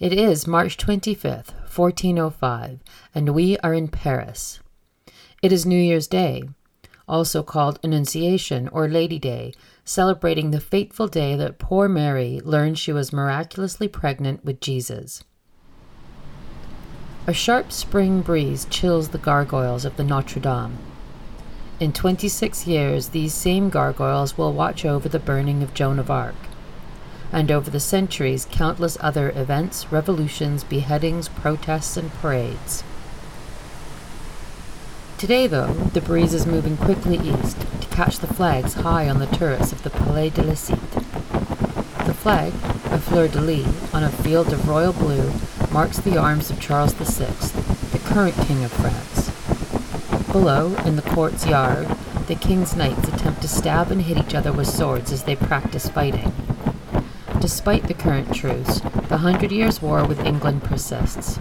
It is March 25th, 1405, and we are in Paris. It is New Year's Day, also called Annunciation or Lady Day, celebrating the fateful day that poor Mary learned she was miraculously pregnant with Jesus. A sharp spring breeze chills the gargoyles of the Notre Dame. In 26 years, these same gargoyles will watch over the burning of Joan of Arc and over the centuries, countless other events, revolutions, beheadings, protests, and parades. Today, though, the breeze is moving quickly east to catch the flags high on the turrets of the Palais de la Cite. The flag, a fleur de lis on a field of royal blue, marks the arms of Charles VI, the current King of France. Below, in the court's yard, the king's knights attempt to stab and hit each other with swords as they practice fighting. Despite the current truce, the Hundred Years' War with England persists.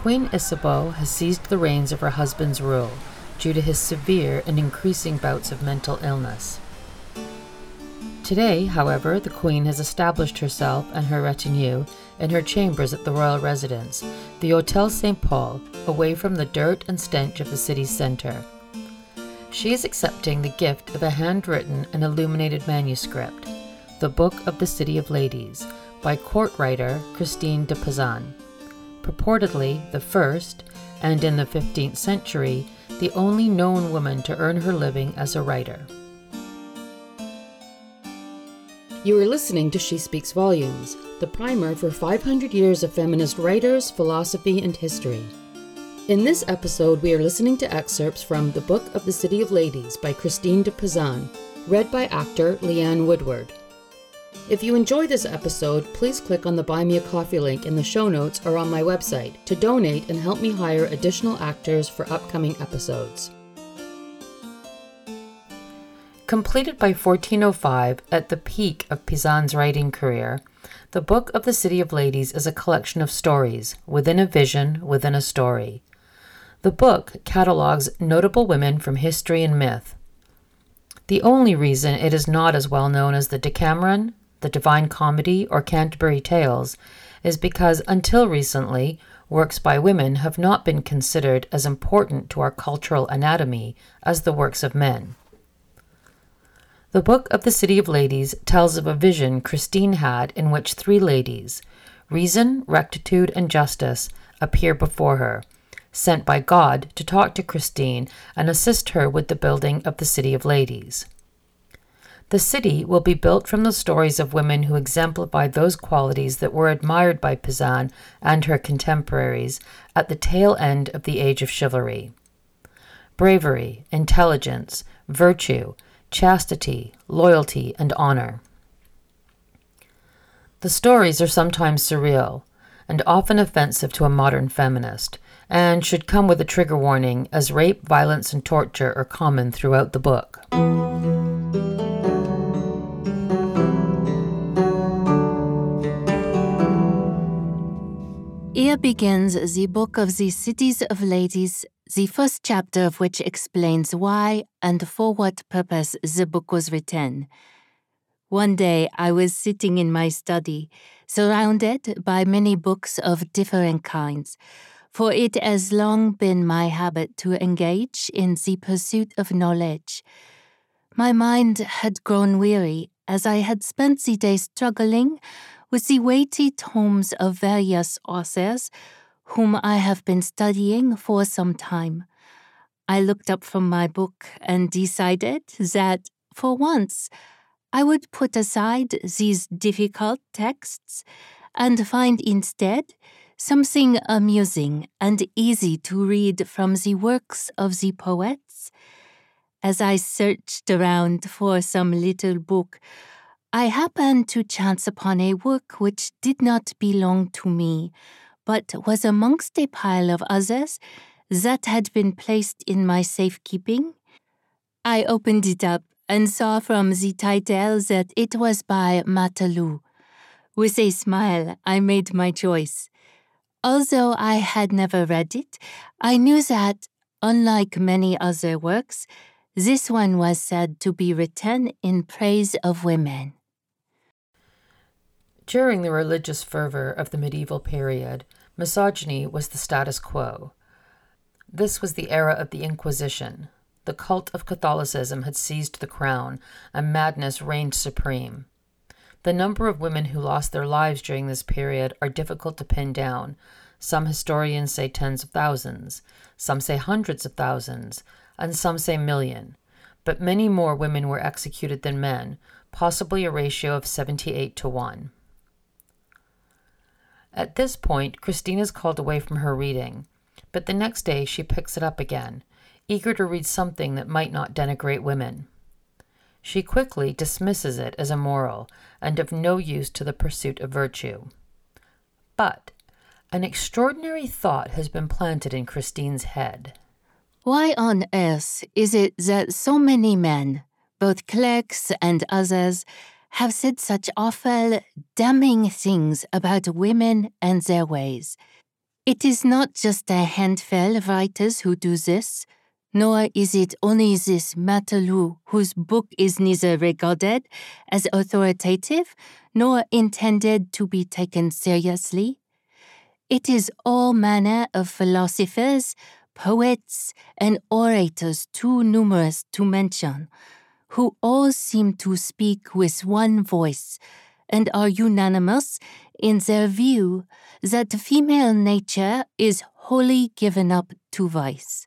Queen Isabeau has seized the reins of her husband's rule due to his severe and increasing bouts of mental illness. Today, however, the Queen has established herself and her retinue in her chambers at the royal residence, the Hotel St. Paul, away from the dirt and stench of the city's centre. She is accepting the gift of a handwritten and illuminated manuscript the Book of the City of Ladies by court writer Christine de Pizan. Purportedly the first, and in the 15th century, the only known woman to earn her living as a writer. You are listening to She Speaks Volumes, the primer for 500 years of feminist writers, philosophy, and history. In this episode, we are listening to excerpts from The Book of the City of Ladies by Christine de Pizan, read by actor Leanne Woodward. If you enjoy this episode, please click on the Buy Me a Coffee link in the show notes or on my website to donate and help me hire additional actors for upcoming episodes. Completed by 1405 at the peak of Pisan's writing career, the Book of the City of Ladies is a collection of stories within a vision within a story. The book catalogues notable women from history and myth. The only reason it is not as well known as the Decameron, the Divine Comedy, or Canterbury Tales is because until recently, works by women have not been considered as important to our cultural anatomy as the works of men. The Book of the City of Ladies tells of a vision Christine had in which three ladies, Reason, Rectitude, and Justice, appear before her, sent by God to talk to Christine and assist her with the building of the City of Ladies. The city will be built from the stories of women who exemplified those qualities that were admired by Pisan and her contemporaries at the tail end of the age of chivalry bravery, intelligence, virtue, chastity, loyalty, and honor. The stories are sometimes surreal and often offensive to a modern feminist, and should come with a trigger warning as rape, violence, and torture are common throughout the book. Here begins the Book of the Cities of Ladies, the first chapter of which explains why and for what purpose the book was written. One day I was sitting in my study, surrounded by many books of different kinds, for it has long been my habit to engage in the pursuit of knowledge. My mind had grown weary as I had spent the day struggling with the weighty tomes of various authors whom I have been studying for some time. I looked up from my book and decided that, for once, I would put aside these difficult texts and find instead something amusing and easy to read from the works of the poets. As I searched around for some little book I happened to chance upon a work which did not belong to me, but was amongst a pile of others that had been placed in my safekeeping. I opened it up and saw from the title that it was by Matheolus. With a smile, I made my choice. Although I had never read it, I knew that, unlike many other works, this one was said to be written in praise of women. During the religious fervor of the medieval period, misogyny was the status quo. This was the era of the Inquisition. The cult of Catholicism had seized the crown, and madness reigned supreme. The number of women who lost their lives during this period are difficult to pin down. Some historians say tens of thousands, some say hundreds of thousands, and some say million. But many more women were executed than men, possibly a ratio of 78 to 1. At this point, Christine is called away from her reading, but the next day she picks it up again, eager to read something that might not denigrate women. She quickly dismisses it as immoral and of no use to the pursuit of virtue. But an extraordinary thought has been planted in Christine's head. Why on earth is it that so many men, both clerks and others, have said such awful, damning things about women and their ways? It is not just a handful of writers who do this, nor is it only this Matheolus whose book is neither regarded as authoritative nor intended to be taken seriously. It is all manner of philosophers, poets, and orators too numerous to mention, who all seem to speak with one voice and are unanimous in their view that female nature is wholly given up to vice.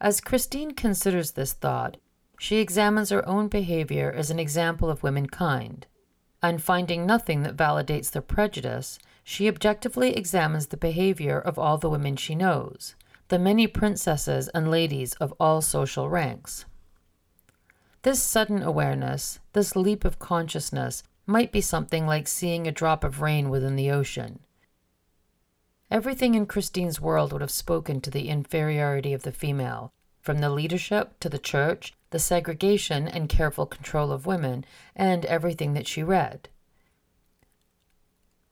As Christine considers this thought, she examines her own behavior as an example of womankind, and finding nothing that validates their prejudice, she objectively examines the behavior of all the women she knows, the many princesses and ladies of all social ranks. This sudden awareness, this leap of consciousness, might be something like seeing a drop of rain within the ocean. Everything in Christine's world would have spoken to the inferiority of the female, from the leadership to the church, the segregation and careful control of women, and everything that she read.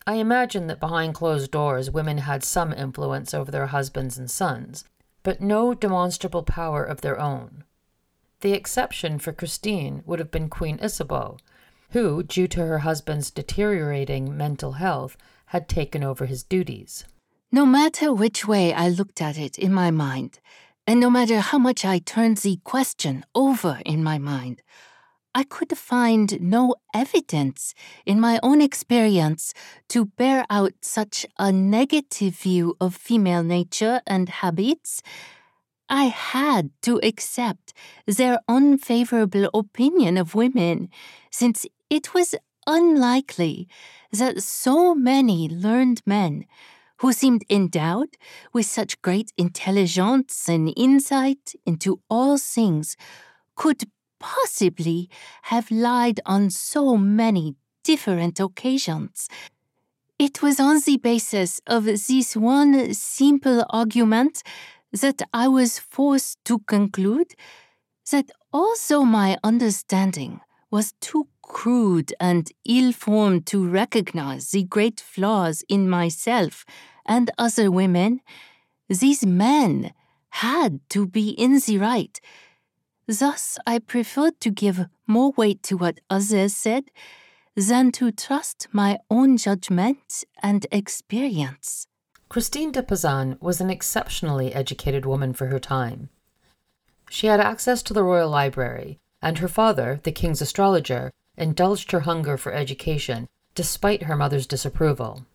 I imagine that behind closed doors, women had some influence over their husbands and sons, but no demonstrable power of their own. The exception for Christine would have been Queen Isabeau, who, due to her husband's deteriorating mental health, had taken over his duties. No matter which way I looked at it in my mind, and no matter how much I turned the question over in my mind, I could find no evidence in my own experience to bear out such a negative view of female nature and habits. I had to accept their unfavorable opinion of women, since it was unlikely that so many learned men who seemed endowed with such great intelligence and insight into all things, could possibly have lied on so many different occasions. It was on the basis of this one simple argument that I was forced to conclude that although my understanding was too crude and ill formed to recognize the great flaws in myself and other women, these men had to be in the right. Thus, I preferred to give more weight to what others said than to trust my own judgment and experience. Christine de Pizan was an exceptionally educated woman for her time. She had access to the royal library, and her father, the king's astrologer, indulged her hunger for education despite her mother's disapproval.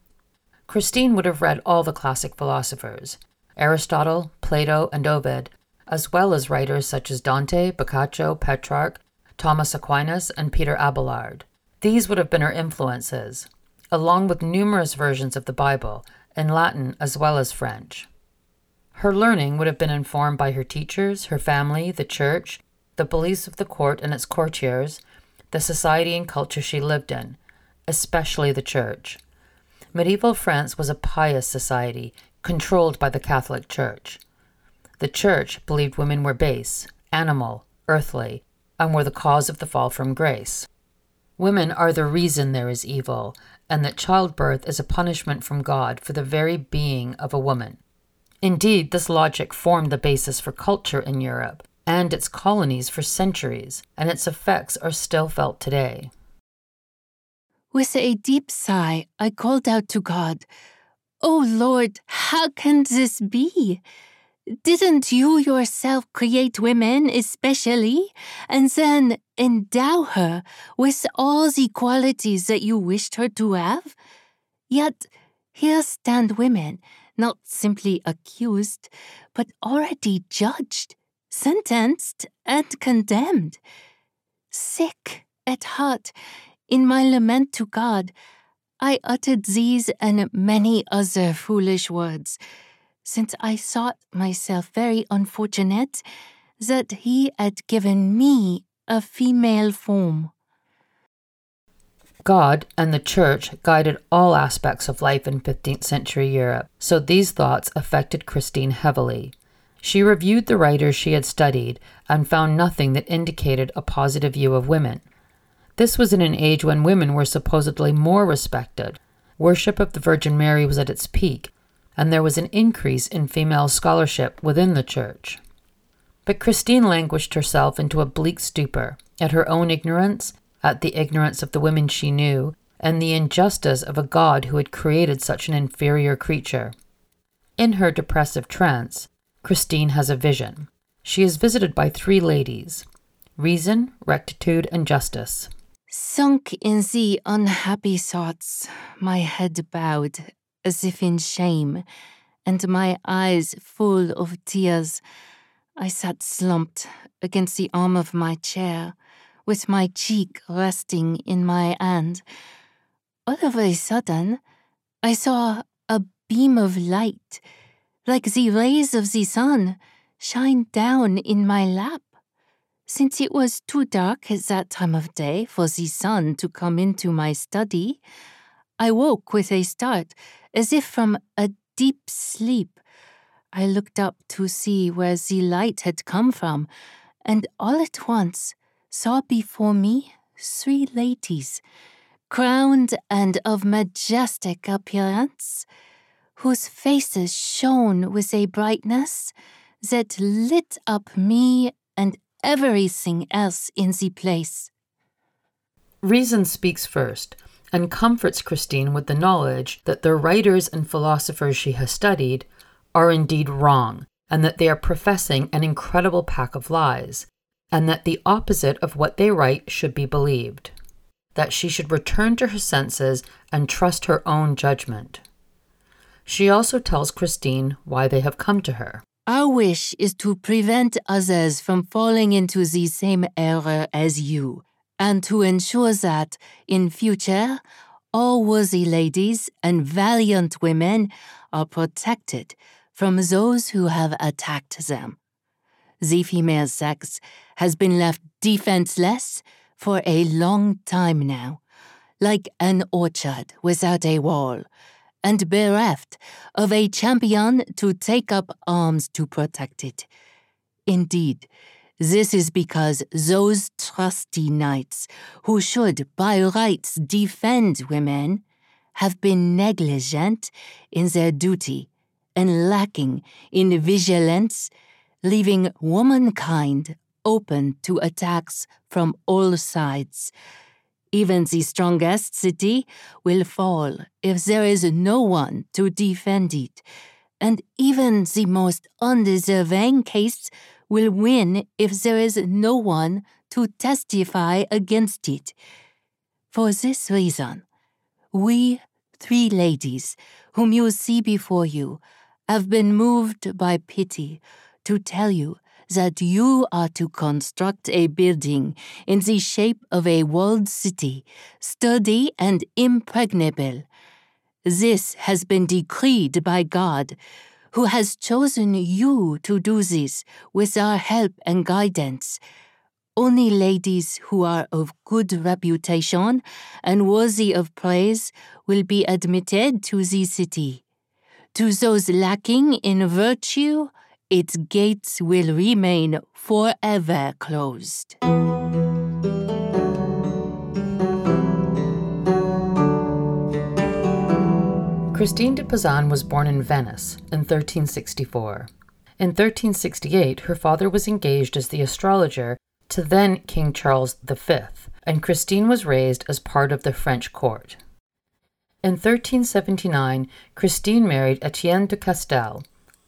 Christine would have read all the classic philosophers Aristotle, Plato, and Ovid, as well as writers such as Dante, Boccaccio, Petrarch, Thomas Aquinas, and Peter Abelard. These would have been her influences, along with numerous versions of the Bible, in Latin as well as French. Her learning would have been informed by her teachers, her family, the church, the beliefs of the court and its courtiers, the society and culture she lived in, especially the church. Medieval France was a pious society controlled by the Catholic Church. The Church believed women were base, animal, earthly, and were the cause of the fall from grace. Women are the reason there is evil, and that childbirth is a punishment from God for the very being of a woman. Indeed, this logic formed the basis for culture in Europe and its colonies for centuries, and its effects are still felt today. With a deep sigh, I called out to God, Oh Lord, how can this be? Didn't you yourself create women especially, and then endow her with all the qualities that you wished her to have? Yet here stand women, not simply accused, but already judged, sentenced, and condemned. Sick at heart, in my lament to God, I uttered these and many other foolish words since I thought myself very unfortunate that he had given me a female form. God and the Church guided all aspects of life in 15th century Europe, so these thoughts affected Christine heavily. She reviewed the writers she had studied and found nothing that indicated a positive view of women. This was in an age when women were supposedly more respected. Worship of the Virgin Mary was at its peak, and there was an increase in female scholarship within the church. But Christine languished herself into a bleak stupor at her own ignorance, at the ignorance of the women she knew, and the injustice of a God who had created such an inferior creature. In her depressive trance, Christine has a vision. She is visited by three ladies reason, rectitude, and justice. Sunk in the unhappy thoughts, my head bowed as if in shame, and my eyes full of tears. I sat slumped against the arm of my chair, with my cheek resting in my hand. All of a sudden, I saw a beam of light, like the rays of the sun, shine down in my lap. Since it was too dark at that time of day for the sun to come into my study, I woke with a start, as if from a deep sleep. I looked up to see where the light had come from, and all at once saw before me three ladies, crowned and of majestic appearance, whose faces shone with a brightness that lit up me and everything else in the place. Reason speaks first and comforts Christine with the knowledge that the writers and philosophers she has studied are indeed wrong, and that they are professing an incredible pack of lies, and that the opposite of what they write should be believed. That she should return to her senses and trust her own judgment. She also tells Christine why they have come to her. Our wish is to prevent others from falling into the same error as you and to ensure that, in future, all worthy ladies and valiant women are protected from those who have attacked them. The female sex has been left defenseless for a long time now, like an orchard without a wall, and bereft of a champion to take up arms to protect it. Indeed, this is because those trusty knights, who should by rights defend women, have been negligent in their duty and lacking in vigilance, leaving womankind open to attacks from all sides. Even the strongest city will fall if there is no one to defend it, and even the most undeserving case will win if there is no one to testify against it. For this reason, we three ladies, whom you see before you, have been moved by pity to tell you that you are to construct a building in the shape of a walled city, sturdy and impregnable. This has been decreed by God who has chosen you to do this with our help and guidance. Only ladies who are of good reputation and worthy of praise will be admitted to the city. To those lacking in virtue, its gates will remain forever closed. Christine de Pizan was born in Venice in 1364. In 1368, her father was engaged as the astrologer to then King Charles V, and Christine was raised as part of the French court. In 1379, Christine married Etienne de Castel,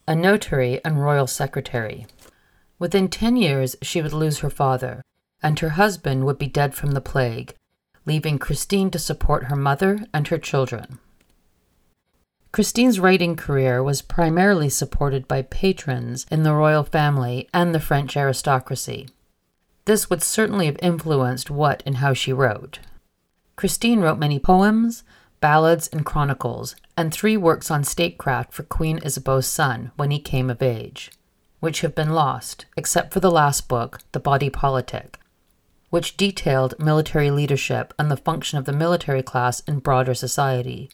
a notary and royal secretary. Within ten years, she would lose her father, and her husband would be dead from the plague, leaving Christine to support her mother and her children. Christine's writing career was primarily supported by patrons in the royal family and the French aristocracy. This would certainly have influenced what and how she wrote. Christine wrote many poems, ballads, and chronicles, and three works on statecraft for Queen Isabeau's son when he came of age, which have been lost, except for the last book, The Body Politic, which detailed military leadership and the function of the military class in broader society.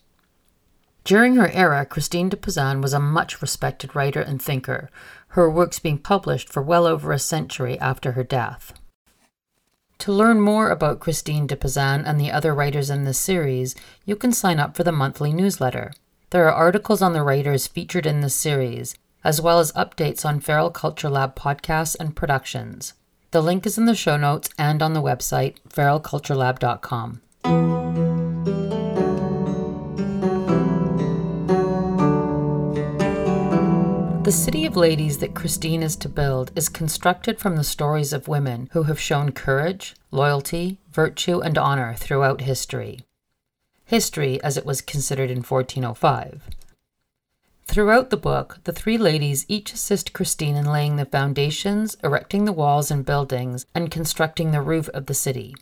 During her era, Christine de Pizan was a much respected writer and thinker, her works being published for well over a century after her death. To learn more about Christine de Pizan and the other writers in this series, you can sign up for the monthly newsletter. There are articles on the writers featured in this series, as well as updates on Feral Culture Lab podcasts and productions. The link is in the show notes and on the website, feralculturelab.com. The City of Ladies that Christine is to build is constructed from the stories of women who have shown courage, loyalty, virtue, and honor throughout history. History as it was considered in 1405. Throughout the book, the three ladies each assist Christine in laying the foundations, erecting the walls and buildings, and constructing the roof of the city.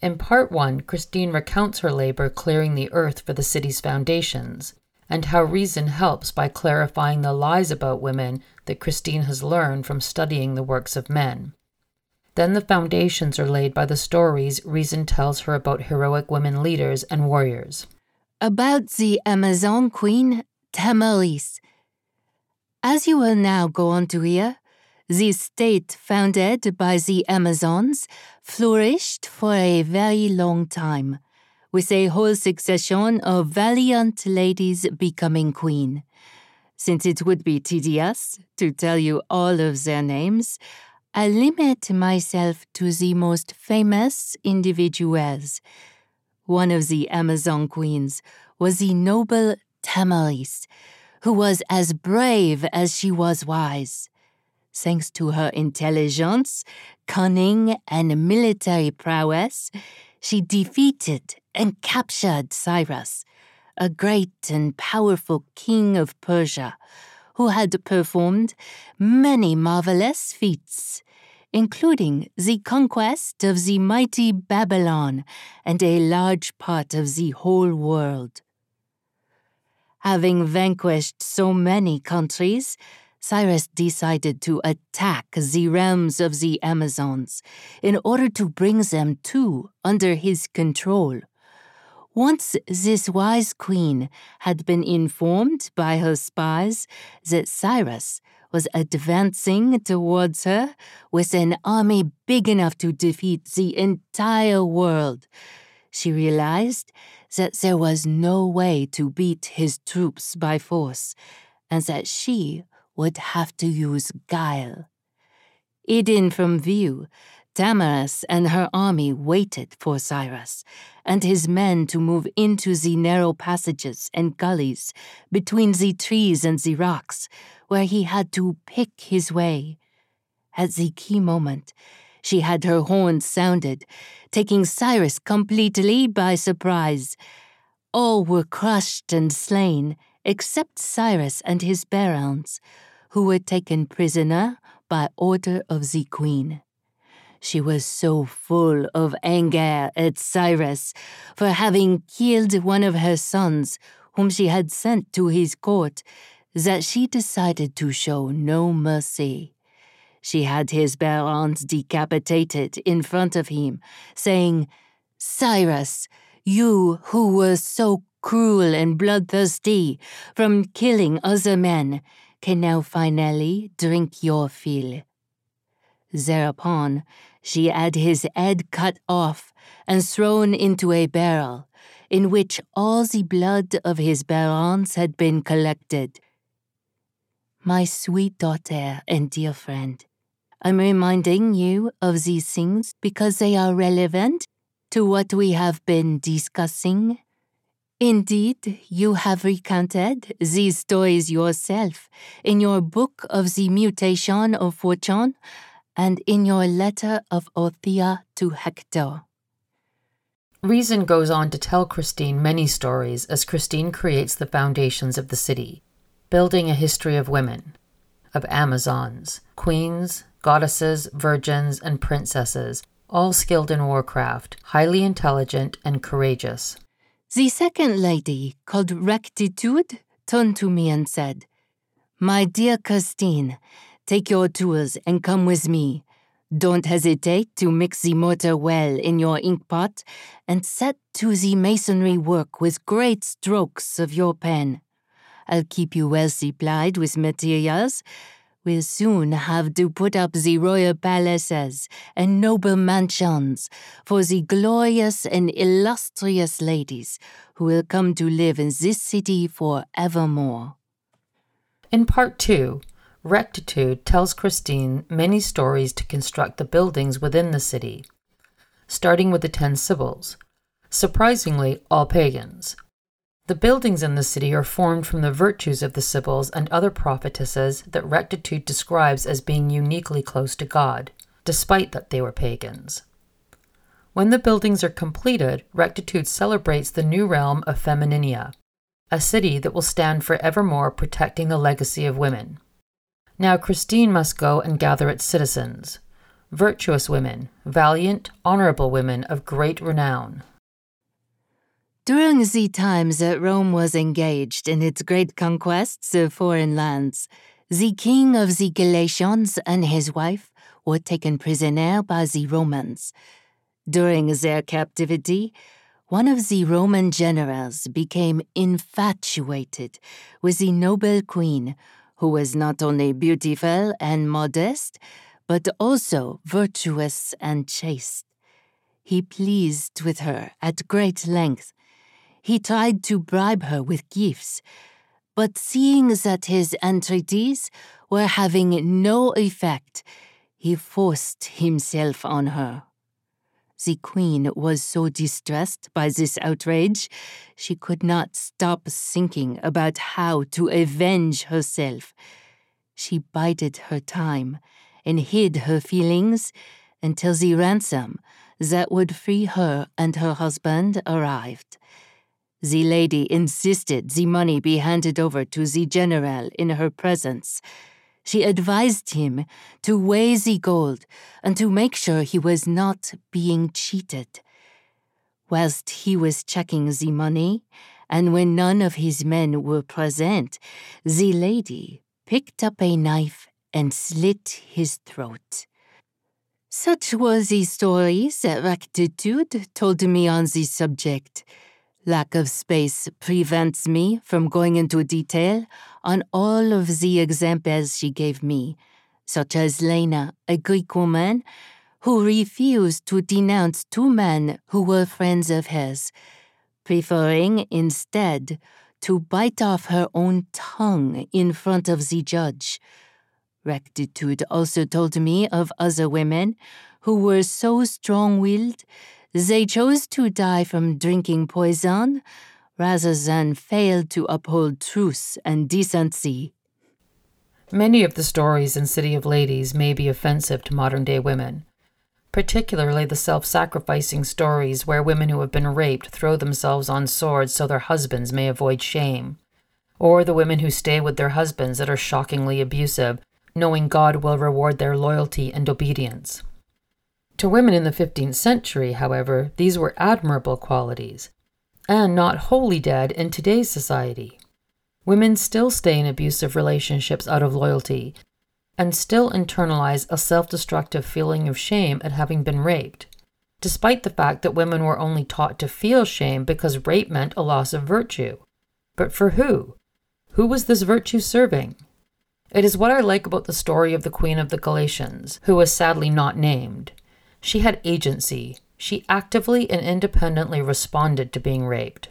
In part one, Christine recounts her labor clearing the earth for the city's foundations, and how reason helps by clarifying the lies about women that Christine has learned from studying the works of men. Then the foundations are laid by the stories reason tells her about heroic women leaders and warriors. About the Amazon queen, Thamiris. As you will now go on to hear, the state founded by the Amazons flourished for a very long time with a whole succession of valiant ladies becoming queen. Since it would be tedious to tell you all of their names, I limit myself to the most famous individuals. One of the Amazon queens was the noble Thamiris, who was as brave as she was wise. Thanks to her intelligence, cunning, and military prowess, she defeated and captured Cyrus, a great and powerful king of Persia, who had performed many marvelous feats, including the conquest of the mighty Babylon and a large part of the whole world. Having vanquished so many countries, Cyrus decided to attack the realms of the Amazons in order to bring them too under his control. Once this wise queen had been informed by her spies that Cyrus was advancing towards her with an army big enough to defeat the entire world, she realized that there was no way to beat his troops by force, and that she would have to use guile. Hidden from view, Thamiris and her army waited for Cyrus and his men to move into the narrow passages and gullies between the trees and the rocks, where he had to pick his way. At the key moment, she had her horn sounded, taking Cyrus completely by surprise. All were crushed and slain, except Cyrus and his barons, who were taken prisoner by order of the queen. She was so full of anger at Cyrus for having killed one of her sons, whom she had sent to his court, that she decided to show no mercy. She had his barons decapitated in front of him, saying, Cyrus, you who were so cruel and bloodthirsty from killing other men, can now finally drink your fill. Thereupon, she had his head cut off and thrown into a barrel, in which all the blood of his barons had been collected. My sweet daughter and dear friend, I'm reminding you of these things because they are relevant to what we have been discussing. Indeed, you have recounted these stories yourself in your book of the mutation of fortune and in your letter of Othea to Hector. Reason goes on to tell Christine many stories as Christine creates the foundations of the city, building a history of women, of Amazons, queens, goddesses, virgins, and princesses, all skilled in warcraft, highly intelligent, and courageous. The second lady, called Rectitude, turned to me and said, My dear Christine, take your tools and come with me. Don't hesitate to mix the mortar well in your inkpot and set to the masonry work with great strokes of your pen. I'll keep you well supplied with materials. We'll soon have to put up the royal palaces and noble mansions for the glorious and illustrious ladies who will come to live in this city for evermore. In part two, Rectitude tells Christine many stories to construct the buildings within the city, starting with the Ten Sibyls, surprisingly, all pagans. The buildings in the city are formed from the virtues of the Sibyls and other prophetesses that Rectitude describes as being uniquely close to God, despite that they were pagans. When the buildings are completed, Rectitude celebrates the new realm of Femininia, a city that will stand forevermore protecting the legacy of women. Now Christine must go and gather its citizens, virtuous women, valiant, honorable women of great renown. During the times that Rome was engaged in its great conquests of foreign lands, the king of the Galatians and his wife were taken prisoner by the Romans. During their captivity, one of the Roman generals became infatuated with the noble queen who was not only beautiful and modest, but also virtuous and chaste. He pleased with her at great length. He tried to bribe her with gifts, but seeing that his entreaties were having no effect, he forced himself on her. The queen was so distressed by this outrage, she could not stop thinking about how to avenge herself. She bided her time and hid her feelings until the ransom that would free her and her husband arrived. The lady insisted the money be handed over to the general in her presence she advised him to weigh the gold and to make sure he was not being cheated. Whilst he was checking the money, and when none of his men were present, the lady picked up a knife and slit his throat. Such were the stories that Rectitude told me on the subject. Lack of space prevents me from going into detail on all of the examples she gave me, such as Lena, a Greek woman who refused to denounce two men who were friends of hers, preferring instead to bite off her own tongue in front of the judge. Rectitude also told me of other women who were so strong willed they chose to die from drinking poison rather than fail to uphold truth and decency. Many of the stories in City of Ladies may be offensive to modern day women, particularly the self sacrificing stories where women who have been raped throw themselves on swords so their husbands may avoid shame, or the women who stay with their husbands that are shockingly abusive, knowing God will reward their loyalty and obedience. To women in the 15th century, however, these were admirable qualities, and not wholly dead in today's society. Women still stay in abusive relationships out of loyalty, and still internalize a self destructive feeling of shame at having been raped, despite the fact that women were only taught to feel shame because rape meant a loss of virtue. But for who? Who was this virtue serving? It is what I like about the story of the Queen of the Galatians, who was sadly not named. She had agency. She actively and independently responded to being raped.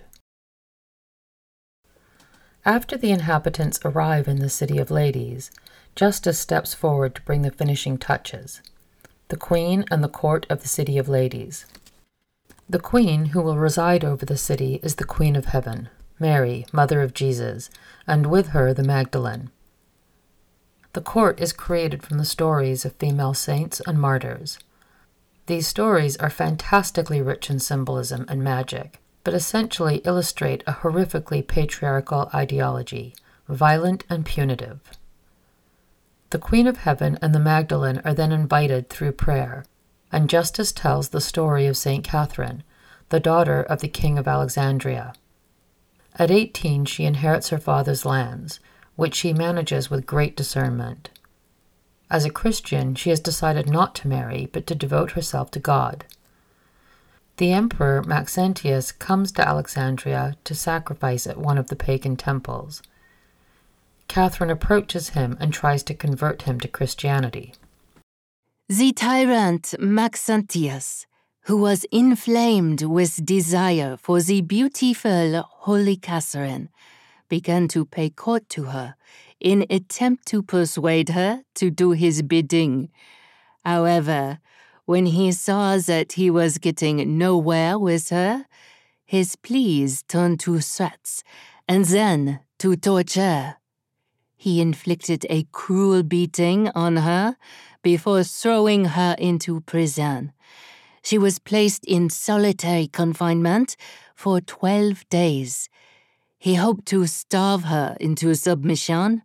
After the inhabitants arrive in the City of Ladies, Justice steps forward to bring the finishing touches the Queen and the Court of the City of Ladies. The Queen who will reside over the city is the Queen of Heaven, Mary, Mother of Jesus, and with her the Magdalene. The court is created from the stories of female saints and martyrs. These stories are fantastically rich in symbolism and magic, but essentially illustrate a horrifically patriarchal ideology, violent and punitive. The Queen of Heaven and the Magdalene are then invited through prayer, and Justice tells the story of St. Catherine, the daughter of the King of Alexandria. At 18, she inherits her father's lands, which she manages with great discernment. As a Christian, she has decided not to marry, but to devote herself to God. The emperor Maxentius comes to Alexandria to sacrifice at one of the pagan temples. Catherine approaches him and tries to convert him to Christianity. The tyrant Maxentius, who was inflamed with desire for the beautiful Holy Catherine, began to pay court to her in attempt to persuade her to do his bidding. However, when he saw that he was getting nowhere with her, his pleas turned to threats and then to torture. He inflicted a cruel beating on her before throwing her into prison. She was placed in solitary confinement for 12 days. He hoped to starve her into submission.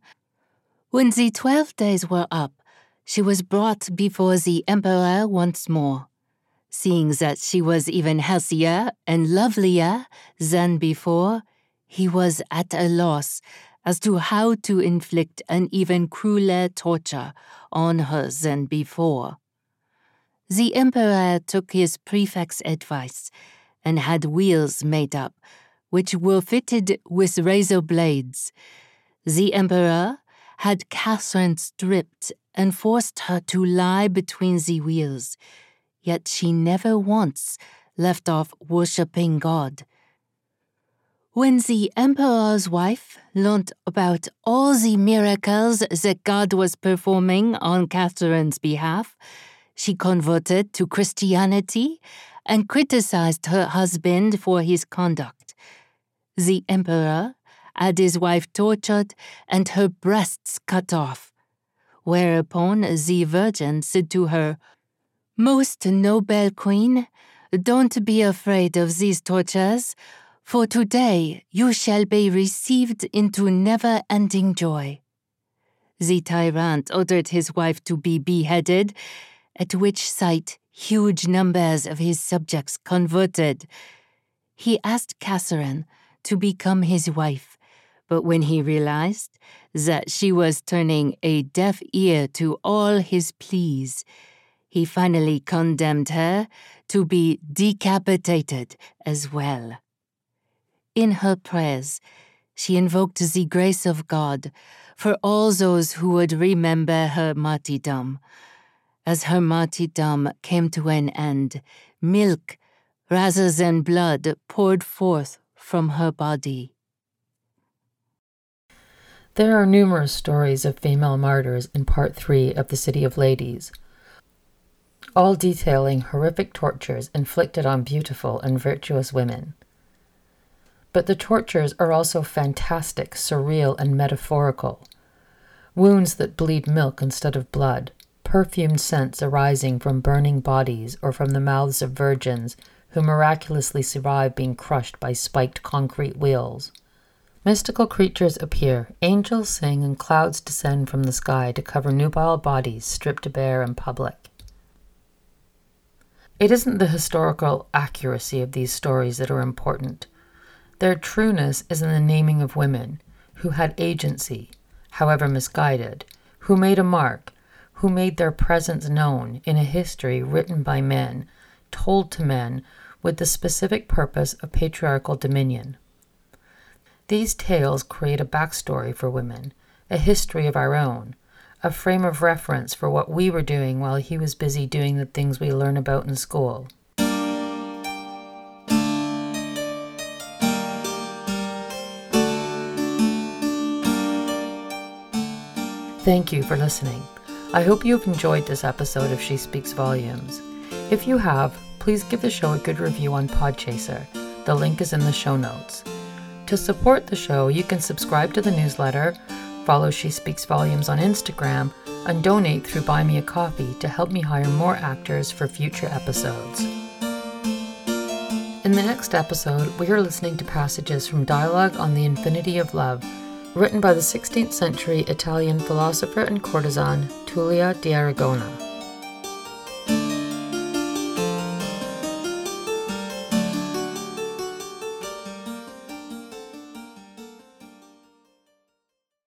When the 12 days were up, she was brought before the emperor once more. Seeing that she was even healthier and lovelier than before, he was at a loss as to how to inflict an even crueler torture on her than before. The emperor took his prefect's advice and had wheels made up, which were fitted with razor blades. The emperor had Catherine stripped and forced her to lie between the wheels, yet she never once left off worshipping God. When the emperor's wife learnt about all the miracles that God was performing on Catherine's behalf, she converted to Christianity and criticized her husband for his conduct. The emperor had his wife tortured and her breasts cut off. Whereupon the Virgin said to her, Most noble queen, don't be afraid of these tortures for today you shall be received into never ending joy. The tyrant ordered his wife to be beheaded, at which sight huge numbers of his subjects converted. He asked Catherine to become his wife, but when he realized that she was turning a deaf ear to all his pleas, he finally condemned her to be decapitated as well. In her prayers, she invoked the grace of God for all those who would remember her martyrdom. As her martyrdom came to an end, milk rather than blood poured forth from her body. There are numerous stories of female martyrs in Part 3 of The City of Ladies, all detailing horrific tortures inflicted on beautiful and virtuous women. But the tortures are also fantastic, surreal, and metaphorical. Wounds that bleed milk instead of blood, perfumed scents arising from burning bodies or from the mouths of virgins who miraculously survive being crushed by spiked concrete wheels. Mystical creatures appear, angels sing, and clouds descend from the sky to cover nubile bodies stripped bare in public. It isn't the historical accuracy of these stories that are important. Their trueness is in the naming of women who had agency, however misguided, who made a mark, who made their presence known in a history written by men, told to men with the specific purpose of patriarchal dominion. These tales create a backstory for women, a history of our own, a frame of reference for what we were doing while he was busy doing the things we learn about in school. Thank you for listening. I hope you've enjoyed this episode of She Speaks Volumes. If you have, please give the show a good review on Podchaser. The link is in the show notes. To support the show, you can subscribe to the newsletter, follow She Speaks Volumes on Instagram, and donate through Buy Me a Coffee to help me hire more actors for future episodes. In the next episode, we are listening to passages from Dialogue on the Infinity of Love, written by the 16th century Italian philosopher and courtesan Tullia di Aragona.